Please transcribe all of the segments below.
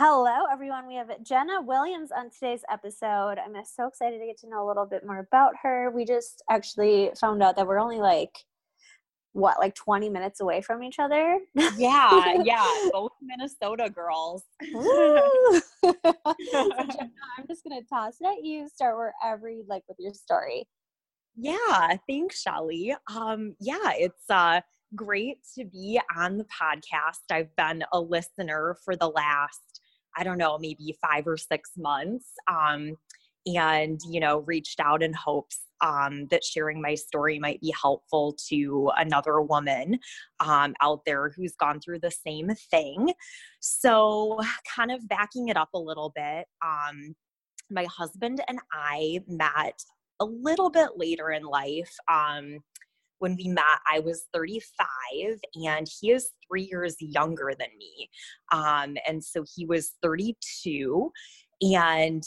Hello, everyone. We have Jenna Williams on today's episode. I'm so excited to get to know a little bit more about her. We just actually found out that we're only like, what, like 20 minutes away from each other? Yeah, yeah. Both Minnesota girls. so Jenna, I'm just going to toss it at you. Start wherever you'd like with your story. Yeah, thanks, Shelly. Um, yeah, it's uh great to be on the podcast. I've been a listener for the last I don't know, maybe five or six months. Um, and, you know, reached out in hopes um, that sharing my story might be helpful to another woman um, out there who's gone through the same thing. So, kind of backing it up a little bit, um, my husband and I met a little bit later in life. Um, when we met, I was 35 and he is three years younger than me. Um, and so he was 32 and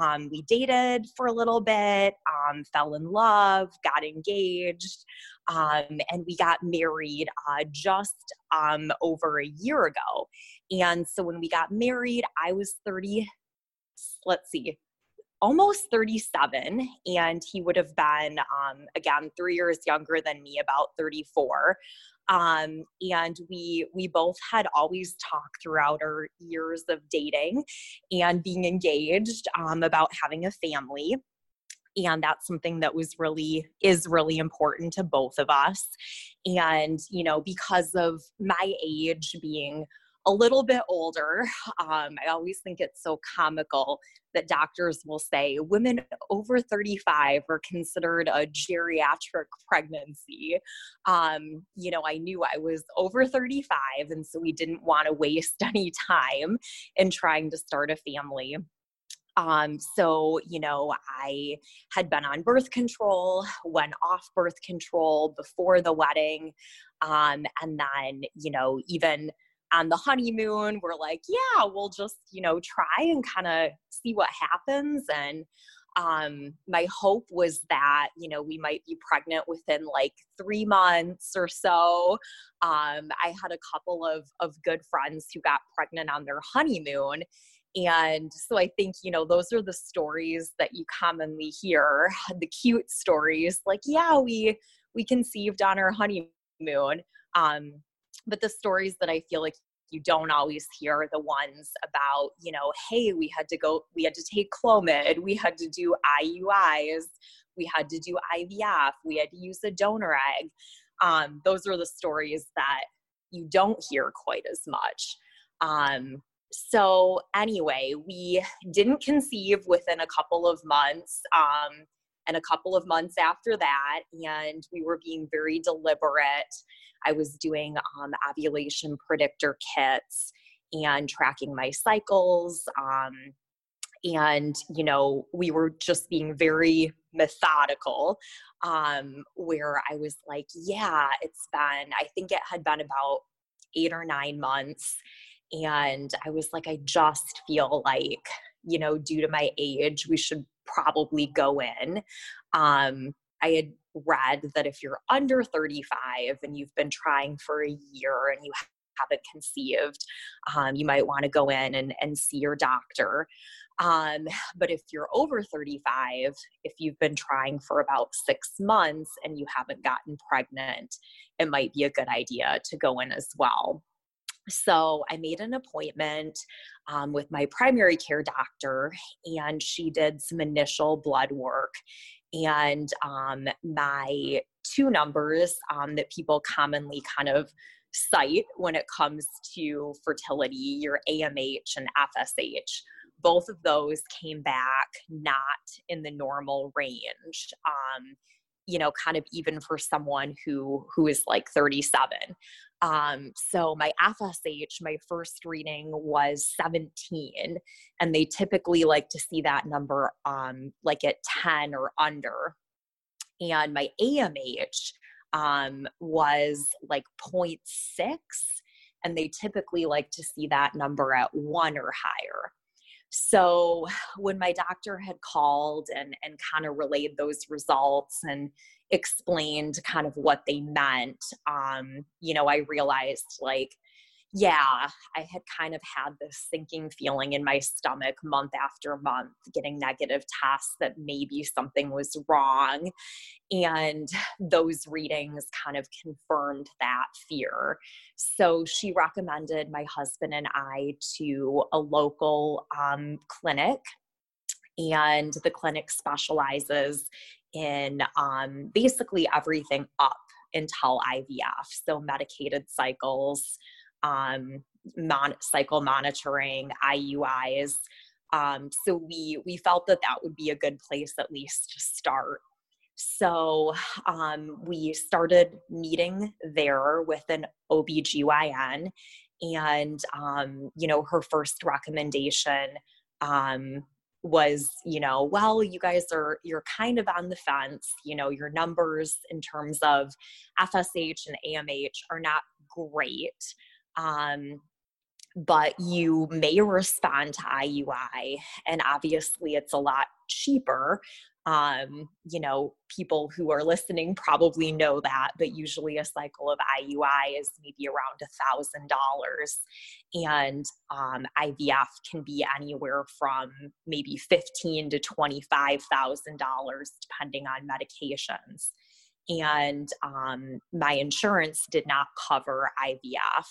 um, we dated for a little bit, um, fell in love, got engaged, um, and we got married uh, just um, over a year ago. And so when we got married, I was 30, let's see, almost 37 and he would have been um, again three years younger than me about 34 um, and we we both had always talked throughout our years of dating and being engaged um, about having a family. And that's something that was really is really important to both of us. And you know because of my age being a little bit older, um, I always think it's so comical that doctors will say women over 35 are considered a geriatric pregnancy. Um, you know, I knew I was over 35, and so we didn't want to waste any time in trying to start a family. Um, so, you know, I had been on birth control, went off birth control before the wedding. Um, and then, you know, even on the honeymoon we're like yeah we'll just you know try and kind of see what happens. And um my hope was that you know we might be pregnant within like three months or so. Um i had a couple of of good friends who got pregnant on their honeymoon. And so i think you know those are the stories that you commonly hear the cute stories like yeah we we conceived on our honeymoon. Um but the stories that I feel like you don't always hear are the ones about, you know, hey, we had to go, we had to take Clomid, we had to do IUIs, we had to do IVF, we had to use a donor egg. Um, those are the stories that you don't hear quite as much. Um, so, anyway, we didn't conceive within a couple of months. Um, and a couple of months after that, and we were being very deliberate I was doing um, ovulation predictor kits and tracking my cycles. Um, and, you know, we were just being very methodical, um, where I was like, yeah, it's been, I think it had been about eight or nine months. And I was like, I just feel like, you know, due to my age, we should probably go in. Um, I had read that if you're under 35 and you've been trying for a year and you haven't conceived, um, you might want to go in and, and see your doctor. Um, but if you're over 35, if you've been trying for about six months and you haven't gotten pregnant, it might be a good idea to go in as well. So I made an appointment um, with my primary care doctor, and she did some initial blood work and um, my two numbers um, that people commonly kind of cite when it comes to fertility your AMH and FSH. Both of those came back not in the normal range. Um, you know, kind of even for someone who who is like 37. Um, so my FSH, my first reading was 17, and they typically like to see that number um, like at 10 or under. And my AMH um, was like 0.6, and they typically like to see that number at one or higher. So when my doctor had called and, and kind of relayed those results and explained kind of what they meant, um, you know, I realized like, yeah, I had kind of had this sinking feeling in my stomach month after month, getting negative tests that maybe something was wrong. And those readings kind of confirmed that fear. So she recommended my husband and I to a local um, clinic. And the clinic specializes in um, basically everything up until IVF. So medicated cycles, um, mon- cycle monitoring, IUIs. Um, so we we felt that that would be a good place at least to start. So um, we started meeting there with an OBGYN, and um, you know her first recommendation um, was you know well you guys are you're kind of on the fence you know your numbers in terms of fsh and amh are not great um, but you may respond to IUI, and obviously it's a lot cheaper. Um, you know, people who are listening probably know that, but usually a cycle of IUI is maybe around a thousand dollars, and um, IVF can be anywhere from maybe fifteen to twenty-five thousand dollars, depending on medications and um, my insurance did not cover IVF.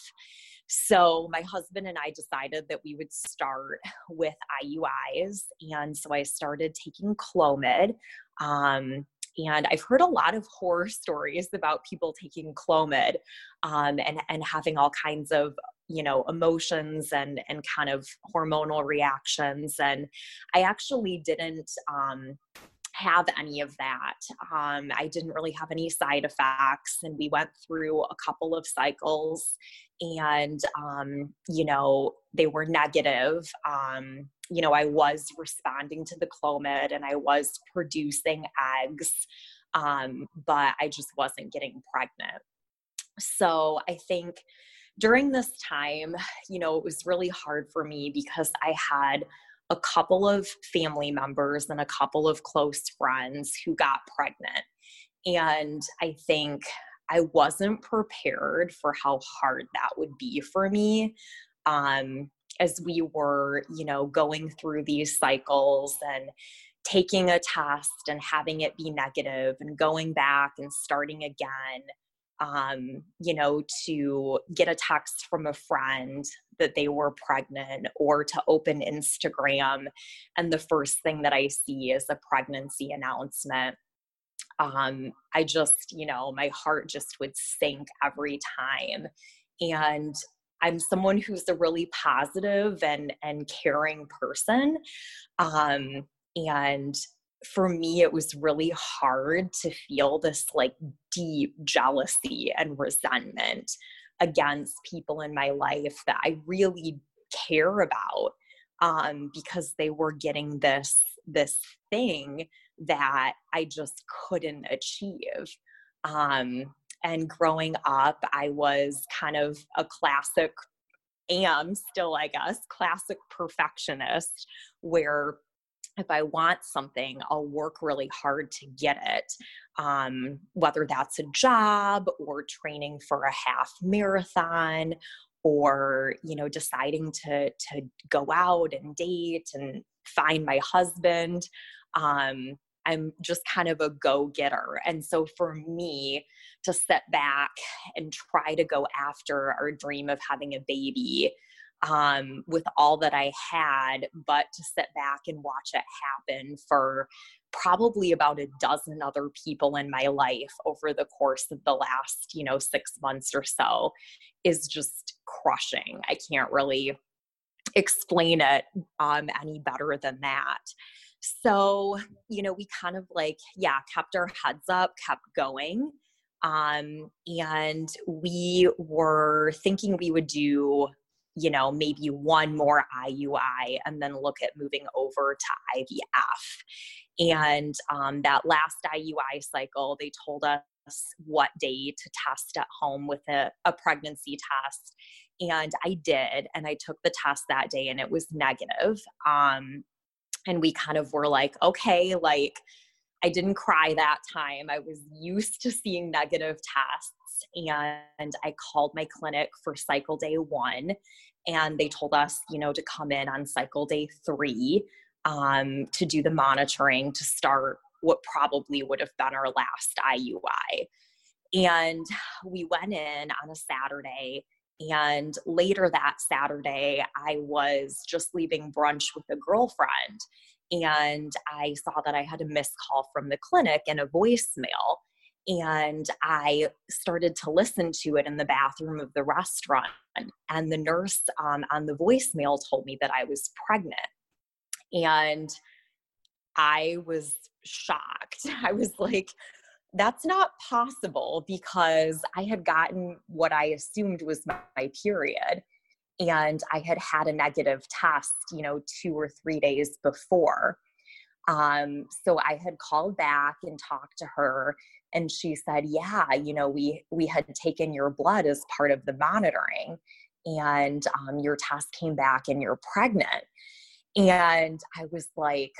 So my husband and I decided that we would start with IUIs. And so I started taking Clomid. Um, and I've heard a lot of horror stories about people taking Clomid um, and, and having all kinds of you know emotions and and kind of hormonal reactions and i actually didn't um have any of that. Um, I didn't really have any side effects, and we went through a couple of cycles, and um, you know they were negative. Um, you know, I was responding to the Clomid, and I was producing eggs, um, but I just wasn't getting pregnant. So I think during this time, you know, it was really hard for me because I had a couple of family members and a couple of close friends who got pregnant. And I think I wasn't prepared for how hard that would be for me. Um, as we were, you know, going through these cycles and taking a test and having it be negative and going back and starting again um, you know, to get a text from a friend that they were pregnant or to open Instagram. And the first thing that I see is a pregnancy announcement. Um, I just, you know, my heart just would sink every time. And I'm someone who's a really positive and and caring person. Um, and for me it was really hard to feel this like deep jealousy and resentment against people in my life that I really care about um, because they were getting this this thing that I just couldn't achieve. Um, and growing up, I was kind of a classic, am still, I guess, classic perfectionist where if I want something, I'll work really hard to get it. Um, whether that's a job or training for a half marathon or you know deciding to to go out and date and find my husband um, i'm just kind of a go-getter and so for me to step back and try to go after our dream of having a baby um, with all that I had, but to sit back and watch it happen for probably about a dozen other people in my life over the course of the last, you know, six months or so is just crushing. I can't really explain it um, any better than that. So, you know, we kind of like, yeah, kept our heads up, kept going. Um, and we were thinking we would do, you know, maybe one more IUI and then look at moving over to IVF. And um, that last IUI cycle, they told us what day to test at home with a, a pregnancy test. And I did, and I took the test that day and it was negative. Um, and we kind of were like, okay, like, I didn't cry that time. I was used to seeing negative tests. And I called my clinic for cycle day one. And they told us, you know, to come in on cycle day three um, to do the monitoring to start what probably would have been our last IUI. And we went in on a Saturday. And later that Saturday, I was just leaving brunch with a girlfriend and I saw that I had a missed call from the clinic and a voicemail. And I started to listen to it in the bathroom of the restaurant. And the nurse um, on the voicemail told me that I was pregnant. And I was shocked. I was like, that's not possible because I had gotten what I assumed was my, my period and I had had a negative test, you know, two or three days before. Um, so I had called back and talked to her, and she said, "Yeah, you know, we we had taken your blood as part of the monitoring, and um, your test came back, and you're pregnant." And I was like,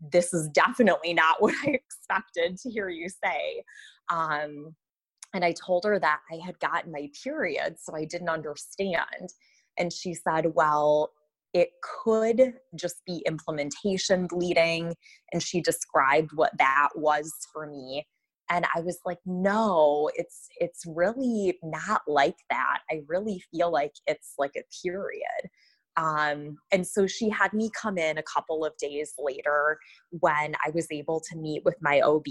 "This is definitely not what I expected to hear you say." Um, and I told her that I had gotten my period, so I didn't understand. And she said, Well, it could just be implantation bleeding. And she described what that was for me. And I was like, no, it's it's really not like that. I really feel like it's like a period. Um, and so she had me come in a couple of days later when I was able to meet with my OB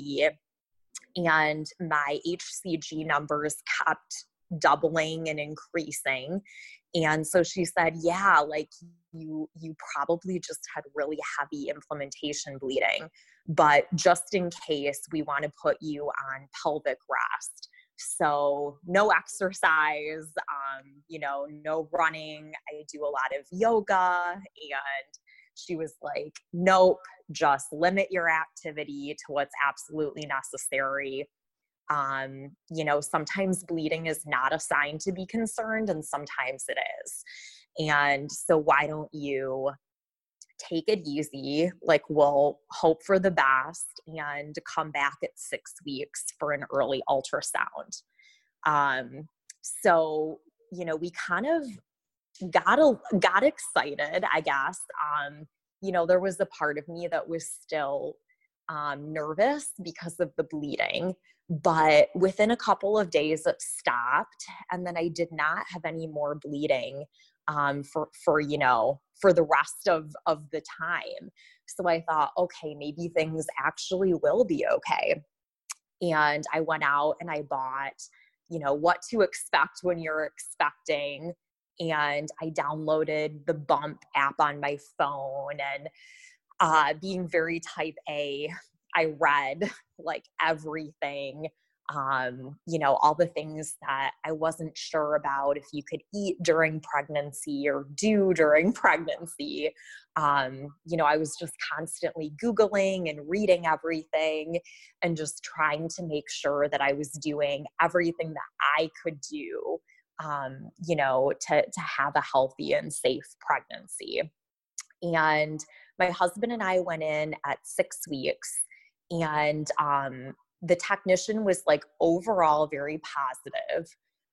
and my HCG numbers kept doubling and increasing and so she said yeah like you you probably just had really heavy implantation bleeding but just in case we want to put you on pelvic rest. So no exercise um, you know no running. I do a lot of yoga. And she was like nope just limit your activity to what's absolutely necessary. Um, you know, sometimes bleeding is not a sign to be concerned, and sometimes it is. And so, why don't you take it easy? Like, we'll hope for the best and come back at six weeks for an early ultrasound. Um, so, you know, we kind of got a, got excited, I guess. Um, you know, there was a part of me that was still um, nervous because of the bleeding. But within a couple of days, it stopped. And then I did not have any more bleeding um, for, for, you know, for the rest of, of the time. So I thought, okay, maybe things actually will be okay. And I went out and I bought, you know, what to expect when you're expecting and I downloaded the Bump app on my phone. And uh, being very type A, I read like everything, um, you know, all the things that I wasn't sure about if you could eat during pregnancy or do during pregnancy. Um, you know, I was just constantly Googling and reading everything and just trying to make sure that I was doing everything that I could do um, you know, to, to have a healthy and safe pregnancy. And my husband and I went in at six weeks, and um, the technician was like overall very positive,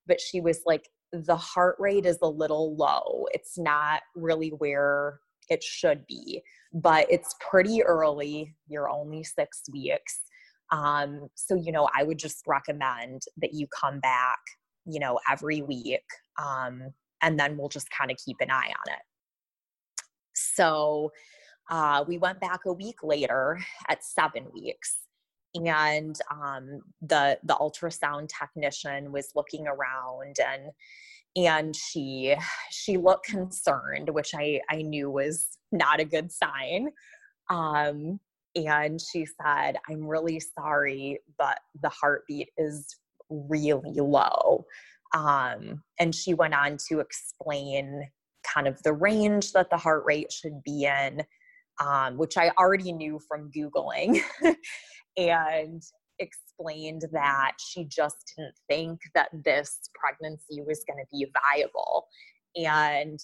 but she was like, the heart rate is a little low. It's not really where it should be, but it's pretty early. You're only six weeks. Um, so, you know, I would just recommend that you come back you know, every week. Um, and then we'll just kind of keep an eye on it. So uh, we went back a week later at seven weeks. And um, the the ultrasound technician was looking around and and she she looked concerned, which I I knew was not a good sign. Um, and she said, I'm really sorry, but the heartbeat is really low. Um, and she went on to explain kind of the range that the heart rate should be in, um, which I already knew from Googling, and explained that she just didn't think that this pregnancy was going to be viable. And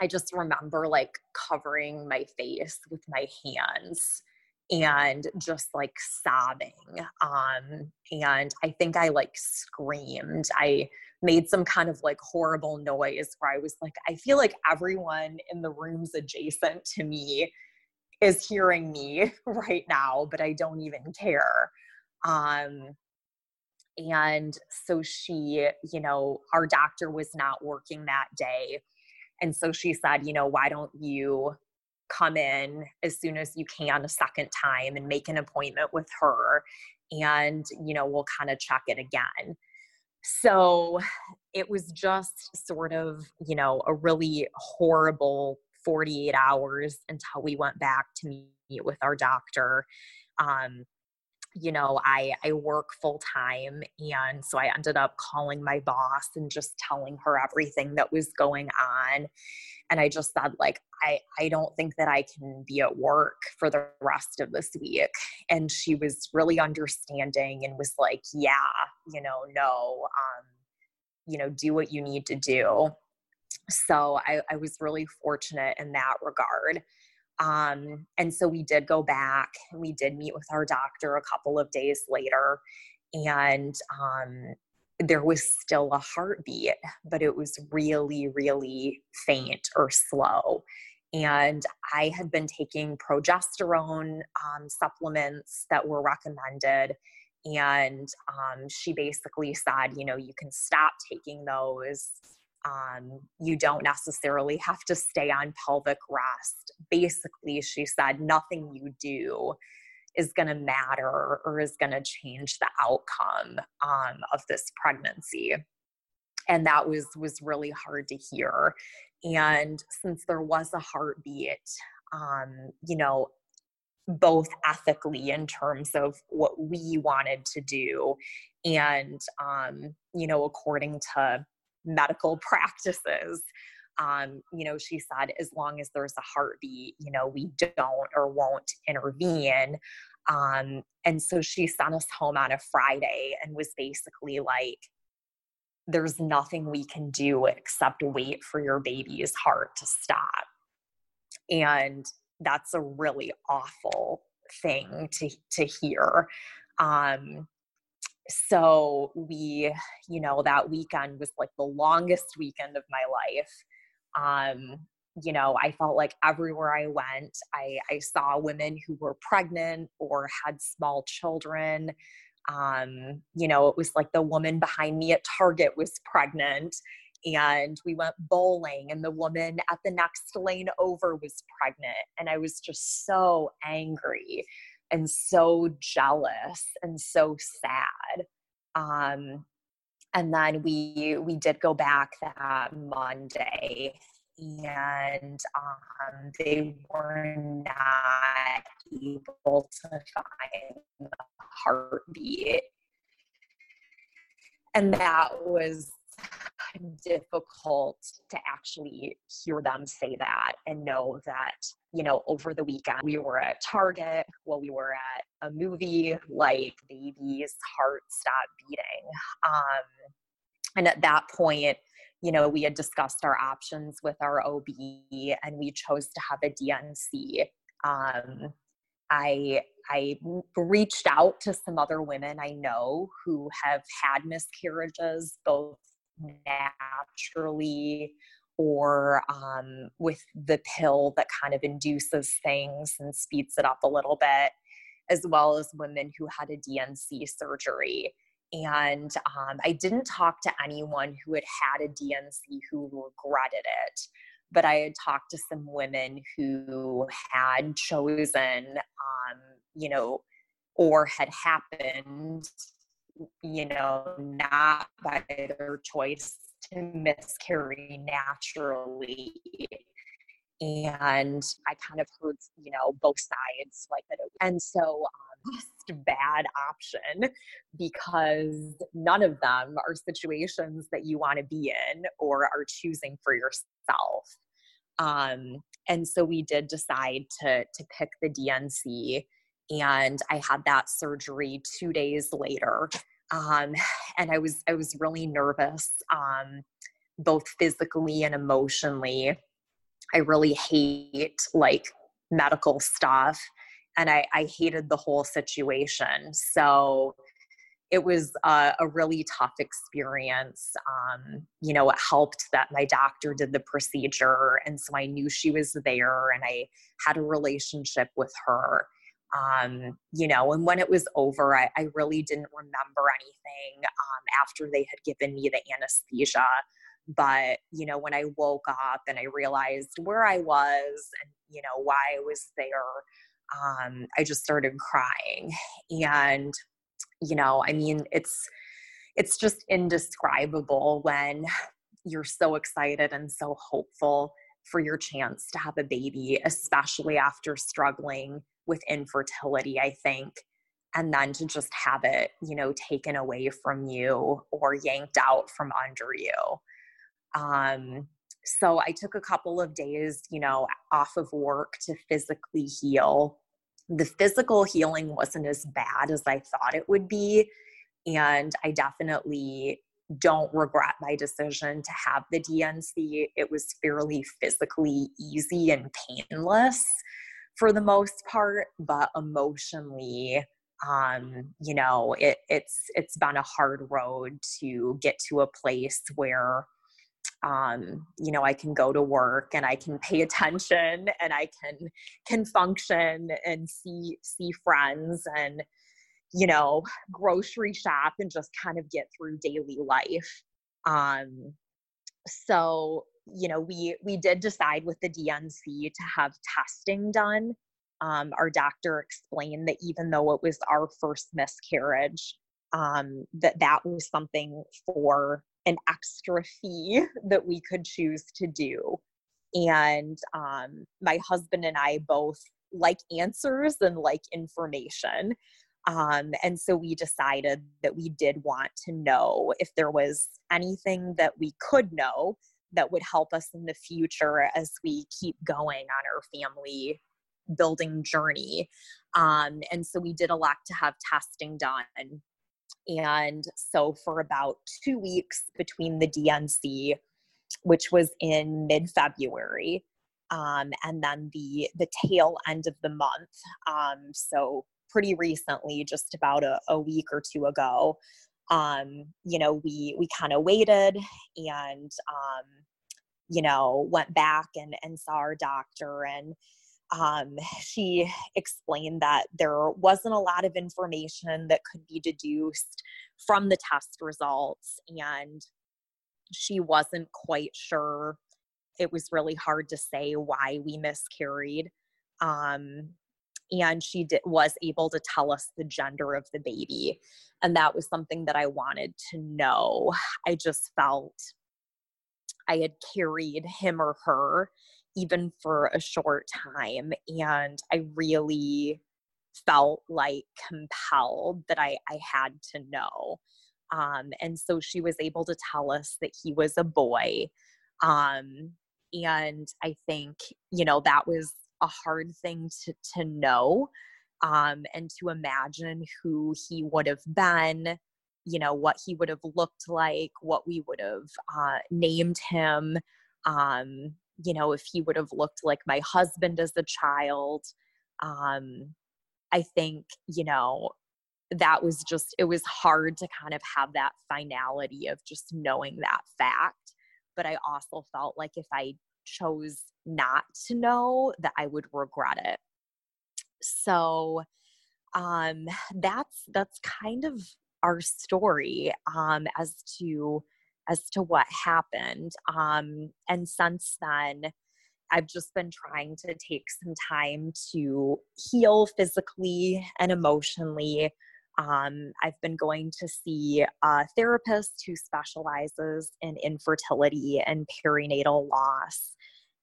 I just remember like covering my face with my hands and just like sobbing. Um, and I think I like screamed. I made some kind of like horrible noise where I was like, I feel like everyone in the rooms adjacent to me is hearing me right now, but I don't even care. Um, and so she, you know, our doctor was not working that day. And so she said, you know, why don't you come in as soon as you can a second time and make an appointment with her and you know we'll kind of check it again. So it was just sort of you know a really horrible 48 hours until we went back to meet with our doctor. Um, you know i i work full time and so i ended up calling my boss and just telling her everything that was going on and i just said like i i don't think that i can be at work for the rest of this week and she was really understanding and was like yeah you know no um you know do what you need to do. So i i was really fortunate in that regard um, and so we did go back and we did meet with our doctor a couple of days later. And um, there was still a heartbeat, but it was really, really faint or slow. And I had been taking progesterone um, supplements that were recommended. And um, she basically said, you know, you can stop taking those um, you don't necessarily have to stay on pelvic rest. Basically, she said, nothing you do is going to matter or is going to change the outcome um, of this pregnancy. And that was was really hard to hear. And since there was a heartbeat, um, you know, both ethically in terms of what we wanted to do and um, you know according to medical practices. Um, you know, she said, as long as there's a heartbeat, you know, we don't or won't intervene. Um, and so she sent us home on a Friday and was basically like, there's nothing we can do except wait for your baby's heart to stop. And that's a really awful thing to, to hear. Um, so we you know that weekend was like the longest weekend of my life. Um you know i felt like everywhere i went i i saw women who were pregnant or had small children. Um you know it was like the woman behind me at target was pregnant and we went bowling and the woman at the next lane over was pregnant and i was just so angry and so jealous and so sad. Um, and then we we did go back that Monday, and um, they were not able to find the heartbeat, and that was difficult to actually hear them say that and know that you know, over the weekend, we were at Target while we were at a movie, like baby's heart stopped beating. Um, and at that point, you know, we had discussed our options with our OB and we chose to have a D&C. Um, I I reached out to some other women I know who have had miscarriages both naturally or um, with the pill that kind of induces things and speeds it up a little bit, as well as women who had a D&C surgery. And um, I didn't talk to anyone who had had a D&C who regretted it, but I had talked to some women who had chosen, um, you know, or had happened, you know, not by their choice to miscarry naturally and I kind of heard, you know, both sides like that. And so, um, most bad option because none of them are situations that you want to be in or are choosing for yourself. Um, and so we did decide to to pick the DNC, and I had that surgery two days later. Um, and I was I was really nervous, um, both physically and emotionally I really hate like medical stuff and I, I hated the whole situation. So it was a, a really tough experience. Um, you know, it helped that my doctor did the procedure. And so I knew she was there and I had a relationship with her. Um, you know, and when it was over, I, I really didn't remember anything um, after they had given me the anesthesia. But you know when i woke up and i realized where i was and you know why i was there um, i just started crying. And you know i mean it's it's just indescribable when you're so excited and so hopeful for your chance to have a baby especially after struggling with infertility i think and then to just have it you know taken away from you or yanked out from under you um, so I took a couple of days, you know, off of work to physically heal. The physical healing wasn't as bad as I thought it would be. And I definitely don't regret my decision to have the DNC. It was fairly physically easy and painless for the most part, but emotionally, um, you know, it, it's it's been a hard road to get to a place where um, you know i can go to work and i can pay attention and i can can function and see see friends and you know grocery shop and just kind of get through daily life. Um so you know we we did decide with the dnc to have testing done um, our doctor explained that even though it was our first miscarriage um, that that was something for an extra fee that we could choose to do. And um, my husband and I both like answers and like information. Um, and so we decided that we did want to know if there was anything that we could know that would help us in the future as we keep going on our family building journey. Um, and so we did elect to have testing done and so for about two weeks between the DNC, which was in mid February, um, and then the the tail end of the month, um, so pretty recently, just about a, a week or two ago, um, you know, we we kind of waited and um, you know went back and and saw our doctor and um, she explained that there wasn't a lot of information that could be deduced from the test results, and she wasn't quite sure. It was really hard to say why we miscarried. Um, and she did, was able to tell us the gender of the baby. And that was something that I wanted to know. I just felt I had carried him or her even for a short time. And I really felt like compelled that I, I had to know. Um, and so she was able to tell us that he was a boy. Um, and I think, you know, that was a hard thing to, to know um, and to imagine who he would have been, you know, what he would have looked like, what we would have uh, named him. Um, you know, if he would have looked like my husband as a child. Um, I think, you know, that was just, it was hard to kind of have that finality of just knowing that fact. But I also felt like if I chose not to know, that I would regret it. So, um, that's that's kind of our story um, as to as to what happened. Um, and since then, I've just been trying to take some time to heal physically and emotionally. Um, I've been going to see a therapist who specializes in infertility and perinatal loss.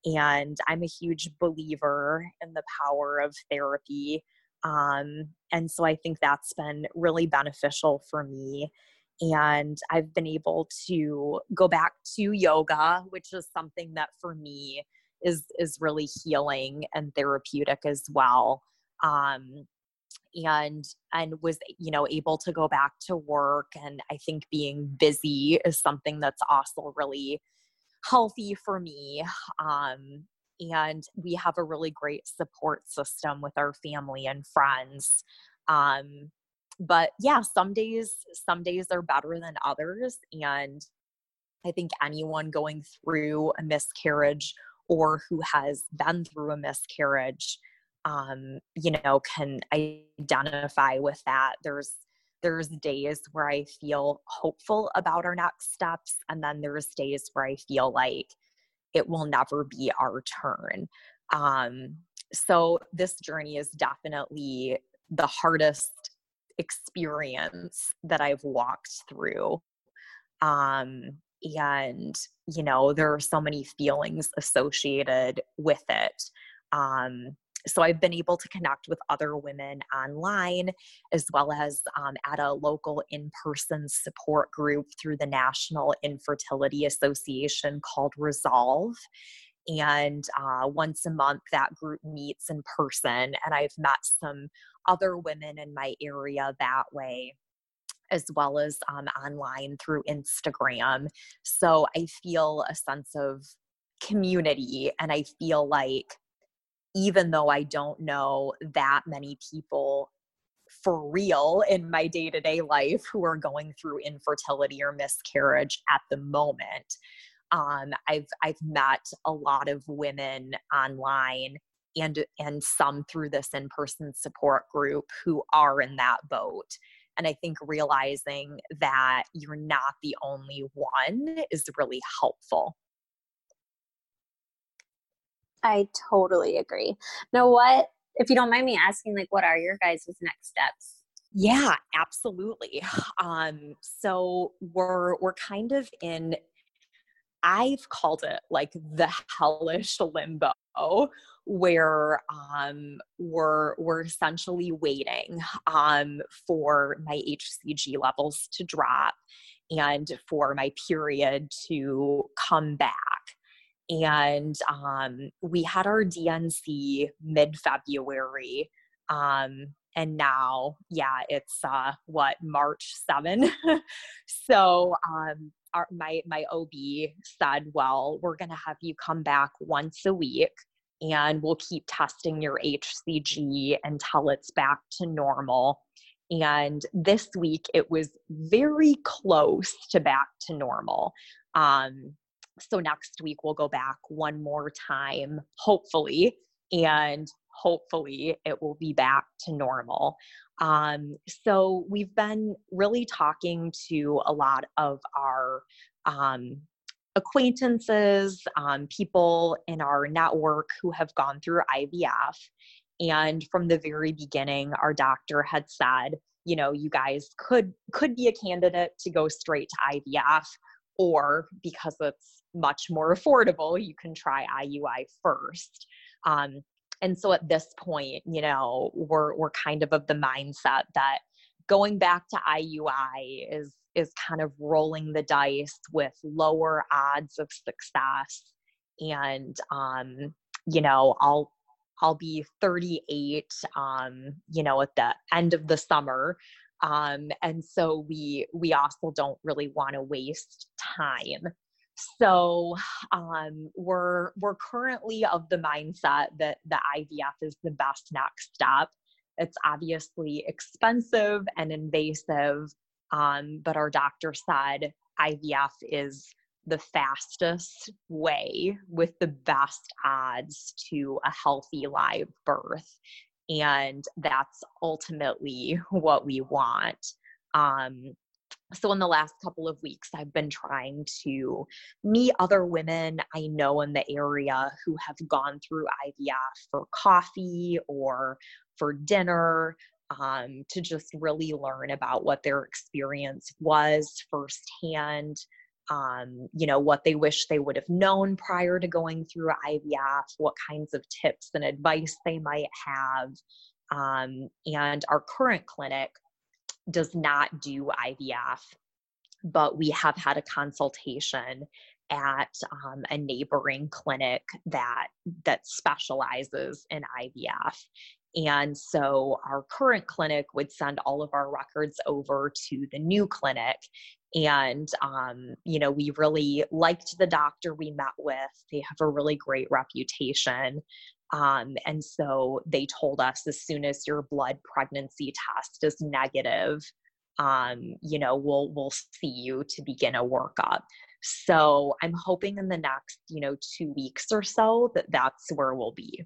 And I'm a huge believer in the power of therapy. Um, and so I think that's been really beneficial for me. And I've been able to go back to yoga, which is something that for me is is really healing and therapeutic as well. Um, and and was you know able to go back to work and i think being busy is something that's also really healthy for me um, and we have a really great support system with our family and friends um, but yeah some days some days are better than others and i think anyone going through a miscarriage or who has been through a miscarriage um, you know can identify with that. There's there's days where i feel hopeful about our next steps and then there's days where i feel like it will never be our turn. Um, so this journey is definitely the hardest experience that i've walked through. Um, and you know there are so many feelings associated with it. Um, so I've been able to connect with other women online as well as um, at a local in person support group through the National Infertility Association called Resolve. And uh, once a month, that group meets in person. And I've met some other women in my area that way as well as um, online through Instagram. So I feel a sense of community and I feel like even though I don't know that many people for real in my day to day life who are going through infertility or miscarriage at the moment. Um, I've I've met a lot of women online and and some through this in person support group who are in that boat. And I think realizing that you're not the only one is really helpful. I totally agree. Now, what, if you don't mind me asking, like, what are your guys' next steps? Yeah, absolutely. Um, so we're we're kind of in I've called it like the hellish limbo where um, we're we're essentially waiting um, for my HCG levels to drop and for my period to come back and um, we had our DNC mid February. Um, and now, yeah, it's uh, what March 7. so um, our, my my OB said, well, we're to have you come back once a week and we'll keep testing your HCG until it's back to normal. And this week it was very close to back to normal. Um, so next week we'll go back one more time, hopefully, and hopefully it will be back to normal. Um, so we've been really talking to a lot of our um, acquaintances, um, people in our network who have gone through IVF. And from the very beginning, our doctor had said, you know, you guys could could be a candidate to go straight to IVF, or because it's much more affordable, you can try IUI first. Um, and so at this point, you know, we're we're kind of of the mindset that going back to IUI is is kind of rolling the dice with lower odds of success. And um, you know, I'll I'll be 38 um, you know, at the end of the summer. Um, and so we we also don't really want to waste time so um, we're we're currently of the mindset that the IVF is the best next step. It's obviously expensive and invasive, um, but our doctor said IVF is the fastest way with the best odds to a healthy live birth. And that's ultimately what we want. Um, so in the last couple of weeks i've been trying to meet other women i know in the area who have gone through ivf for coffee or for dinner um, to just really learn about what their experience was firsthand um, you know, what they wish they would have known prior to going through IVF, what kinds of tips and advice they might have. Um, and our current clinic does not do IVF, but we have had a consultation at um, a neighboring clinic that that specializes in IVF. And so our current clinic would send all of our records over to the new clinic. And, um, you know, we really liked the doctor we met with. They have a really great reputation. Um, and so they told us as soon as your blood pregnancy test is negative, um, you know, we'll we'll see you to begin a workup. So I'm hoping in the next, you know, two weeks or so that that's where we'll be.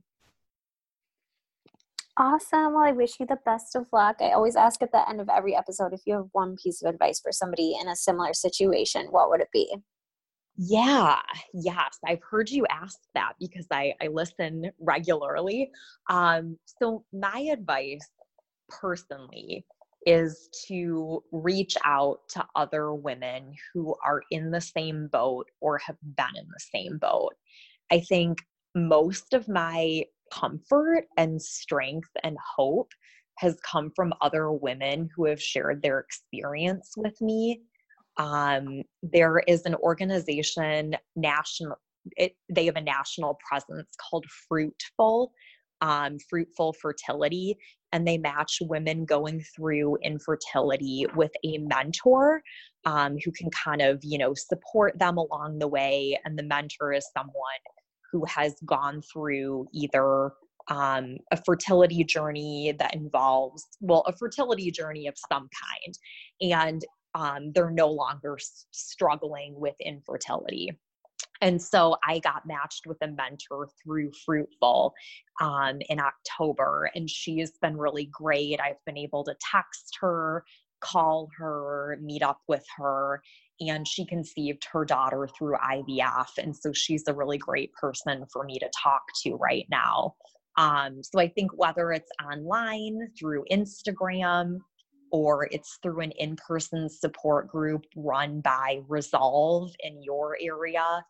Awesome. Well, I wish you the best of luck. I always ask at the end of every episode if you have one piece of advice for somebody in a similar situation, what would it be? Yeah, yes. I've heard you ask that because I, I listen regularly. Um, so, my advice personally is to reach out to other women who are in the same boat or have been in the same boat. I think most of my comfort and strength and hope has come from other women who have shared their experience with me. Um, there is an organization, national, it, they have a national presence called Fruitful, um, Fruitful Fertility, and they match women going through infertility with a mentor um, who can kind of, you know, support them along the way. And the mentor is someone who has gone through either um, a fertility journey that involves, well, a fertility journey of some kind, and um, they're no longer s- struggling with infertility. And so I got matched with a mentor through Fruitful um, in October, and she has been really great. I've been able to text her, call her, meet up with her, and she conceived her daughter through IVF. And so she's a really great person for me to talk to right now. Um, so I think whether it's online through Instagram or it's through an in person support group run by Resolve in your area,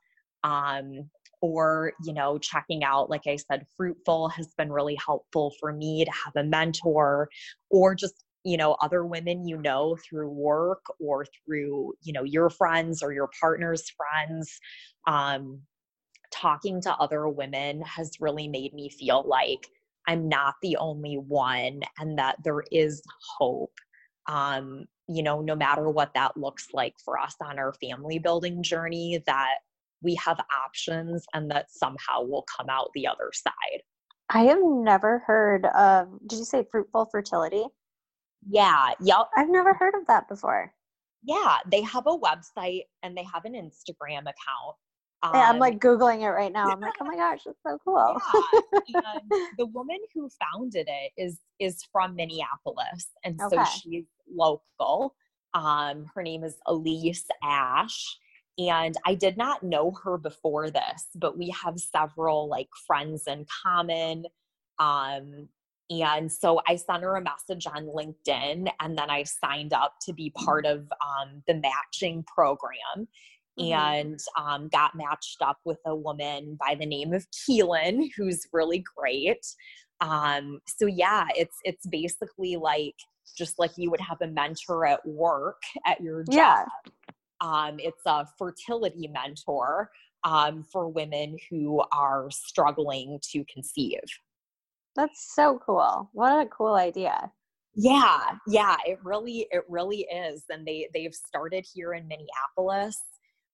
um, or you know checking out like i said fruitful has been really helpful for me to have a mentor or just you know other women you know through work or through you know your friends or your partner's friends um, talking to other women has really made me feel like i'm not the only one and that there is hope um, you know no matter what that looks like for us on our family building journey that we have options and that somehow we'll come out the other side i have never heard of did you say fruitful fertility yeah. Yep. I've never heard of that before. Yeah. They have a website and they have an Instagram account. Um, yeah, I'm like Googling it right now. I'm like, oh my gosh, it's so cool. Yeah. and the woman who founded it is is from Minneapolis. And okay. so she's local. Um, her name is Elise Ash. And I did not know her before this, but we have several like friends in common. Um, and so I sent her a message on LinkedIn and then I signed up to be part of um, the matching program mm-hmm. and um, got matched up with a woman by the name of Keelan, who's really great. Um, so yeah, it's it's basically like just like you would have a mentor at work at your job. Yeah. Um, it's a fertility mentor um, for women who are struggling to conceive. That's so cool. What a cool idea. Yeah, yeah, it really it really is. And they they've started here in Minneapolis.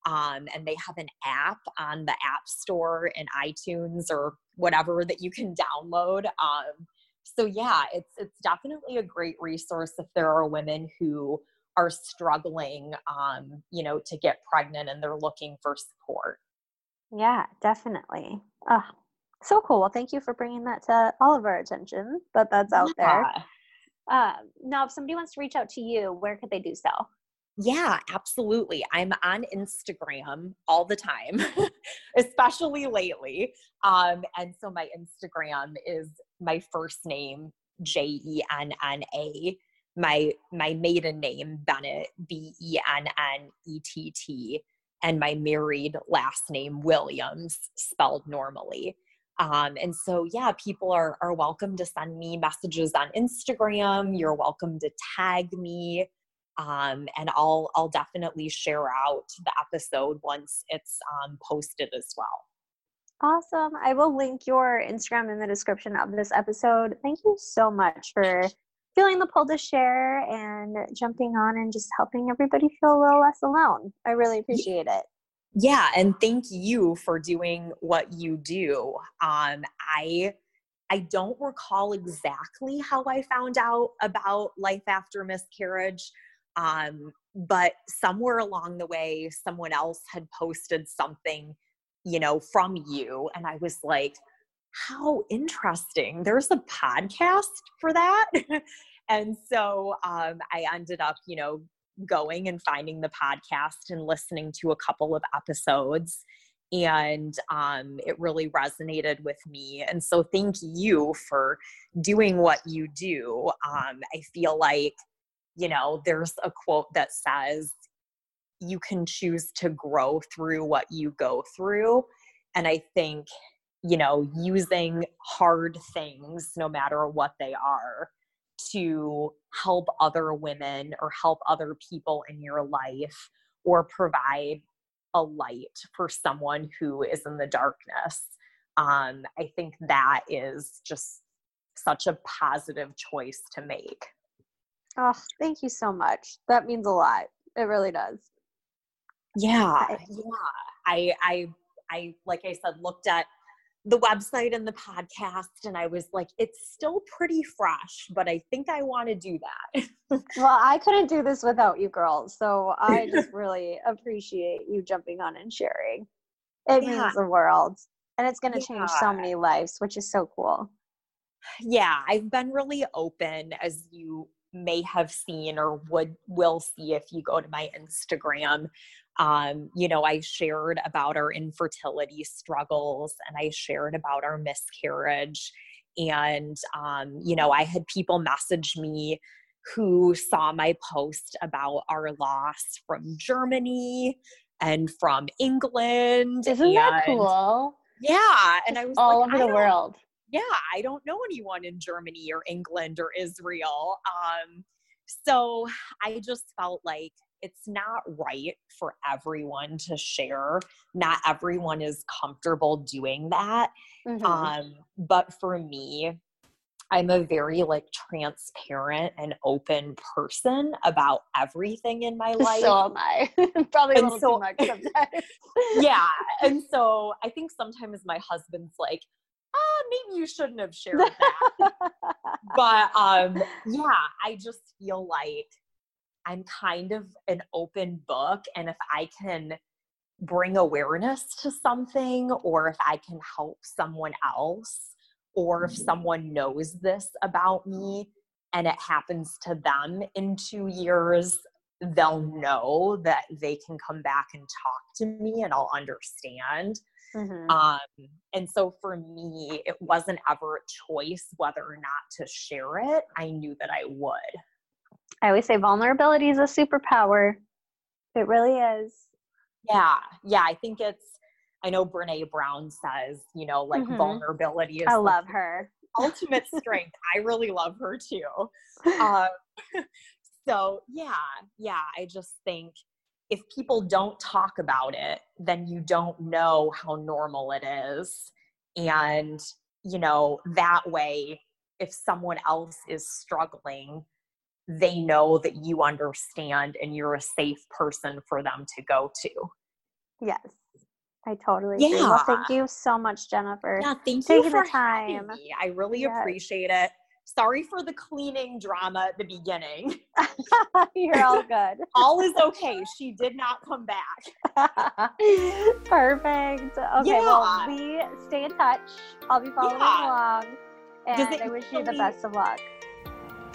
Um, and they have an app on the app store and iTunes or whatever that you can download. Um, so yeah, it's it's definitely a great resource if there are women who are struggling, um, you know, to get pregnant and they're looking for support. Yeah, definitely. Oh, so cool. Well, thank you for bringing that to all of our attention that that's out yeah. there. Um, now, if somebody wants to reach out to you, where could they do so? Yeah, absolutely. I'm on Instagram all the time, especially lately. Um, and so my Instagram is my first name, J E N N A. My my maiden name, Bennett, B E N N E T T. and my married last name Williams spelled normally. Um, and so, yeah, people are, are welcome to send me messages on Instagram. You're welcome to tag me. Um, and I'll, I'll definitely share out the episode once it's um, posted as well. Awesome. I will link your Instagram in the description of this episode. Thank you so much for feeling the pull to share and jumping on and just helping everybody feel a little less alone. I really appreciate it. Yeah, and thank you for doing what you do. Um, I I don't recall exactly how I found out about life after miscarriage, um, but somewhere along the way, someone else had posted something, you know, from you, and I was like, "How interesting! There's a podcast for that." and so um, I ended up, you know, going and finding the podcast and listening to a couple of episodes and um, it really resonated with me and so thank you for doing what you do um, i feel like you know there's a quote that says you can choose to grow through what you go through and i think you know using hard things no matter what they are to help other women or help other people in your life or provide a light for someone who is in the darkness. Um, I think that is just such a positive choice to make. Oh, thank you so much. That means a lot. It really does. Yeah, yeah. I, I, I, like I said, looked at the website and the podcast and I was like, it's still pretty fresh, but I think I want to do that. well, I couldn't do this without you girls. So I just really appreciate you jumping on and sharing. It yeah. means the world. And it's going to yeah. change so many lives, which is so cool. Yeah, I've been really open as you may have seen or would will see if you go to my Instagram um, you know, I shared about our infertility struggles and I shared about our miscarriage. And, um, you know, I had people message me who saw my post about our loss from Germany and from England. Isn't and, that cool? Yeah. And I was all like, over the world. Yeah, I don't know anyone in Germany or England or Israel. Um, so I just felt like it's not right for everyone to share. Not everyone is comfortable doing that. Mm-hmm. Um, but for me, I'm a very like transparent and open person about everything in my life. So am I. Probably a little so, too much sometimes. yeah. And so I think sometimes my husband's like, ah, maybe you shouldn't have shared that. but um, yeah, I just feel like I'm kind of an open book. And if I can bring awareness to something, or if I can help someone else, or if mm-hmm. someone knows this about me and it happens to them in two years, they'll know that they can come back and talk to me and I'll understand. Mm-hmm. Um, and so for me, it wasn't ever a choice whether or not to share it. I knew that I would. I always say vulnerability is a superpower. It really is. Yeah. Yeah. I think it's, I know Brene Brown says, you know, like mm-hmm. vulnerability is. I love her. Ultimate strength. I really love her too. Um, so, yeah. Yeah. I just think if people don't talk about it, then you don't know how normal it is. And, you know, that way, if someone else is struggling, they know that you understand and you're a safe person for them to go to. Yes. I totally yeah. agree. Well, thank you so much, Jennifer. Yeah, thank you for the time. Me. I really appreciate it. Sorry for the cleaning drama at the beginning. You're all good. all is okay. She did not come back. Perfect. Okay, yeah. well, we stay in touch. I'll be following yeah. along. And I wish you the best of luck.